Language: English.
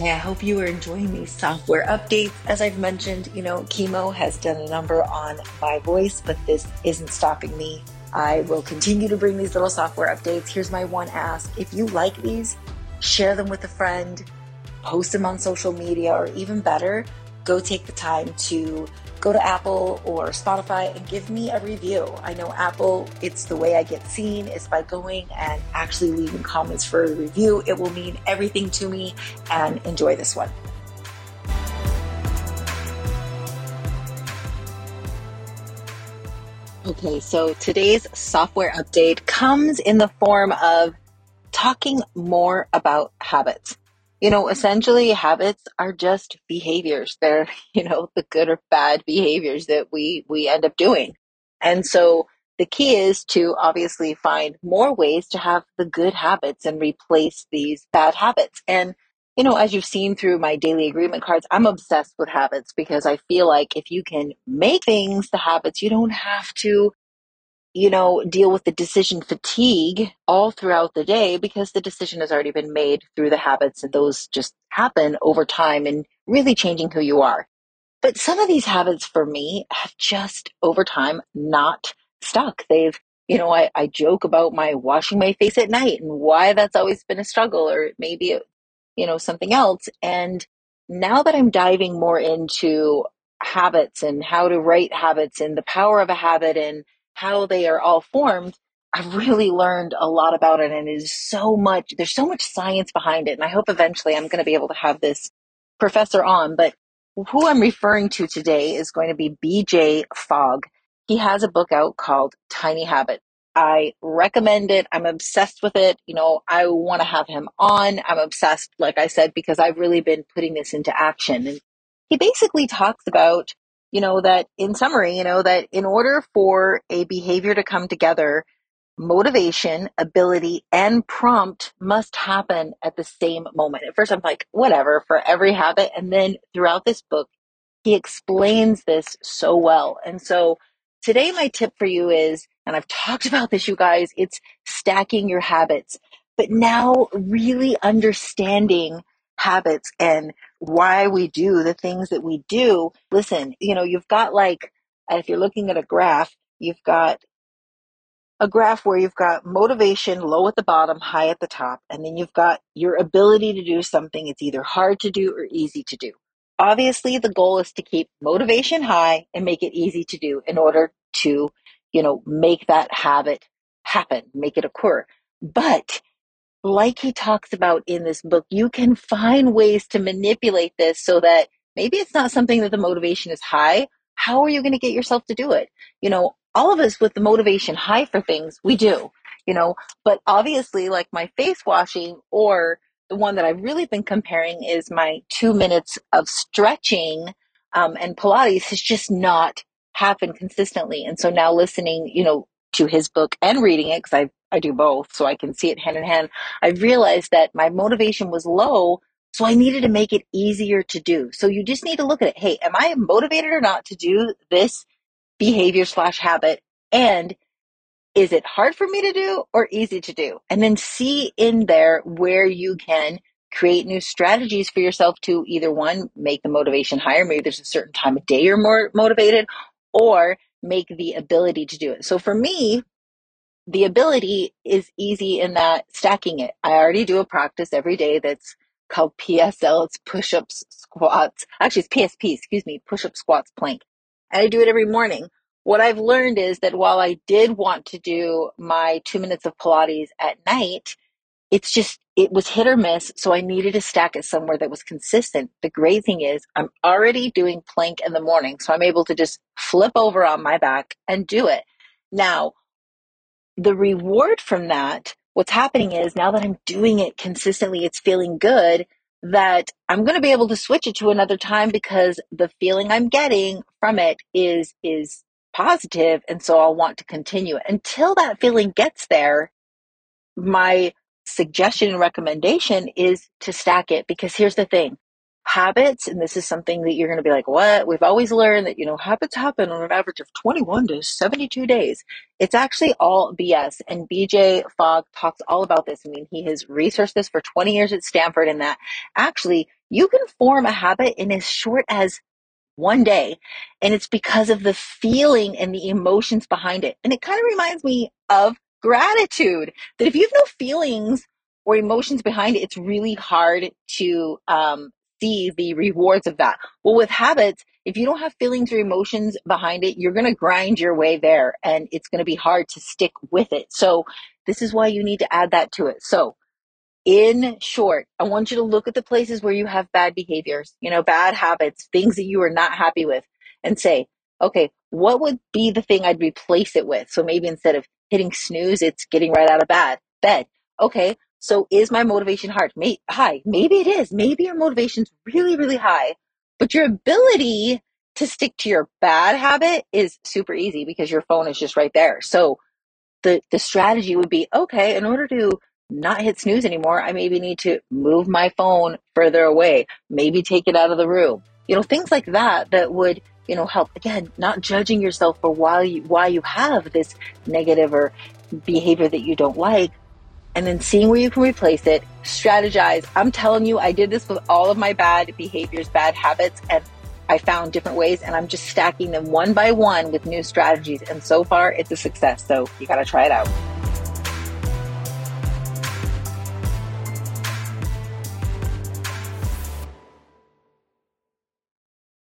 Okay, I hope you are enjoying these software updates. As I've mentioned, you know, chemo has done a number on my voice, but this isn't stopping me. I will continue to bring these little software updates. Here's my one ask. If you like these, share them with a friend, post them on social media, or even better, go take the time to go to Apple or Spotify and give me a review. I know Apple, it's the way I get seen is by going and actually leaving comments for a review. It will mean everything to me and enjoy this one. Okay, so today's software update comes in the form of talking more about habits you know, essentially habits are just behaviors. They're, you know, the good or bad behaviors that we, we end up doing. And so the key is to obviously find more ways to have the good habits and replace these bad habits. And, you know, as you've seen through my daily agreement cards, I'm obsessed with habits because I feel like if you can make things the habits, you don't have to you know, deal with the decision fatigue all throughout the day because the decision has already been made through the habits and those just happen over time and really changing who you are. But some of these habits for me have just over time not stuck. They've, you know, I, I joke about my washing my face at night and why that's always been a struggle or maybe, you know, something else. And now that I'm diving more into habits and how to write habits and the power of a habit and how they are all formed, I've really learned a lot about it and it is so much, there's so much science behind it. And I hope eventually I'm going to be able to have this professor on. But who I'm referring to today is going to be BJ Fogg. He has a book out called Tiny Habit. I recommend it. I'm obsessed with it. You know, I want to have him on. I'm obsessed, like I said, because I've really been putting this into action. And he basically talks about you know, that in summary, you know, that in order for a behavior to come together, motivation, ability, and prompt must happen at the same moment. At first, I'm like, whatever, for every habit. And then throughout this book, he explains this so well. And so today, my tip for you is, and I've talked about this, you guys, it's stacking your habits, but now really understanding habits and why we do the things that we do. Listen, you know, you've got like, uh, if you're looking at a graph, you've got a graph where you've got motivation low at the bottom, high at the top, and then you've got your ability to do something. It's either hard to do or easy to do. Obviously, the goal is to keep motivation high and make it easy to do in order to, you know, make that habit happen, make it occur. But like he talks about in this book, you can find ways to manipulate this so that maybe it's not something that the motivation is high. How are you going to get yourself to do it? You know, all of us with the motivation high for things, we do, you know, but obviously, like my face washing or the one that I've really been comparing is my two minutes of stretching um, and Pilates has just not happened consistently. And so now listening, you know, to his book and reading it because I I do both, so I can see it hand in hand. I realized that my motivation was low, so I needed to make it easier to do. So you just need to look at it. Hey, am I motivated or not to do this behavior slash habit? And is it hard for me to do or easy to do? And then see in there where you can create new strategies for yourself to either one, make the motivation higher. Maybe there's a certain time of day you're more motivated or make the ability to do it. So for me, the ability is easy in that stacking it. I already do a practice every day that's called PSL. It's push ups, squats. Actually, it's PSP, excuse me, push up, squats, plank. And I do it every morning. What I've learned is that while I did want to do my two minutes of Pilates at night, it's just, it was hit or miss. So I needed to stack it somewhere that was consistent. The great thing is I'm already doing plank in the morning. So I'm able to just flip over on my back and do it. Now, the reward from that, what's happening is now that I'm doing it consistently, it's feeling good that I'm going to be able to switch it to another time because the feeling I'm getting from it is is positive and so I'll want to continue it. Until that feeling gets there, my suggestion and recommendation is to stack it because here's the thing habits, and this is something that you're going to be like, what? We've always learned that, you know, habits happen on an average of 21 to 72 days. It's actually all BS. And BJ Fogg talks all about this. I mean, he has researched this for 20 years at Stanford and that actually you can form a habit in as short as one day. And it's because of the feeling and the emotions behind it. And it kind of reminds me of gratitude that if you have no feelings or emotions behind it, it's really hard to um, see the rewards of that. Well, with habits, if you don't have feelings or emotions behind it, you're going to grind your way there and it's going to be hard to stick with it. So, this is why you need to add that to it. So, in short, I want you to look at the places where you have bad behaviors, you know, bad habits, things that you are not happy with, and say, okay, what would be the thing I'd replace it with? So maybe instead of hitting snooze, it's getting right out of bed. Bed. Okay, so is my motivation hard? May- high? Maybe it is. Maybe your motivation's really, really high, but your ability to stick to your bad habit is super easy because your phone is just right there. So the the strategy would be okay in order to not hit snooze anymore i maybe need to move my phone further away maybe take it out of the room you know things like that that would you know help again not judging yourself for why you why you have this negative or behavior that you don't like and then seeing where you can replace it strategize i'm telling you i did this with all of my bad behaviors bad habits and I found different ways and I'm just stacking them one by one with new strategies. And so far, it's a success. So you got to try it out.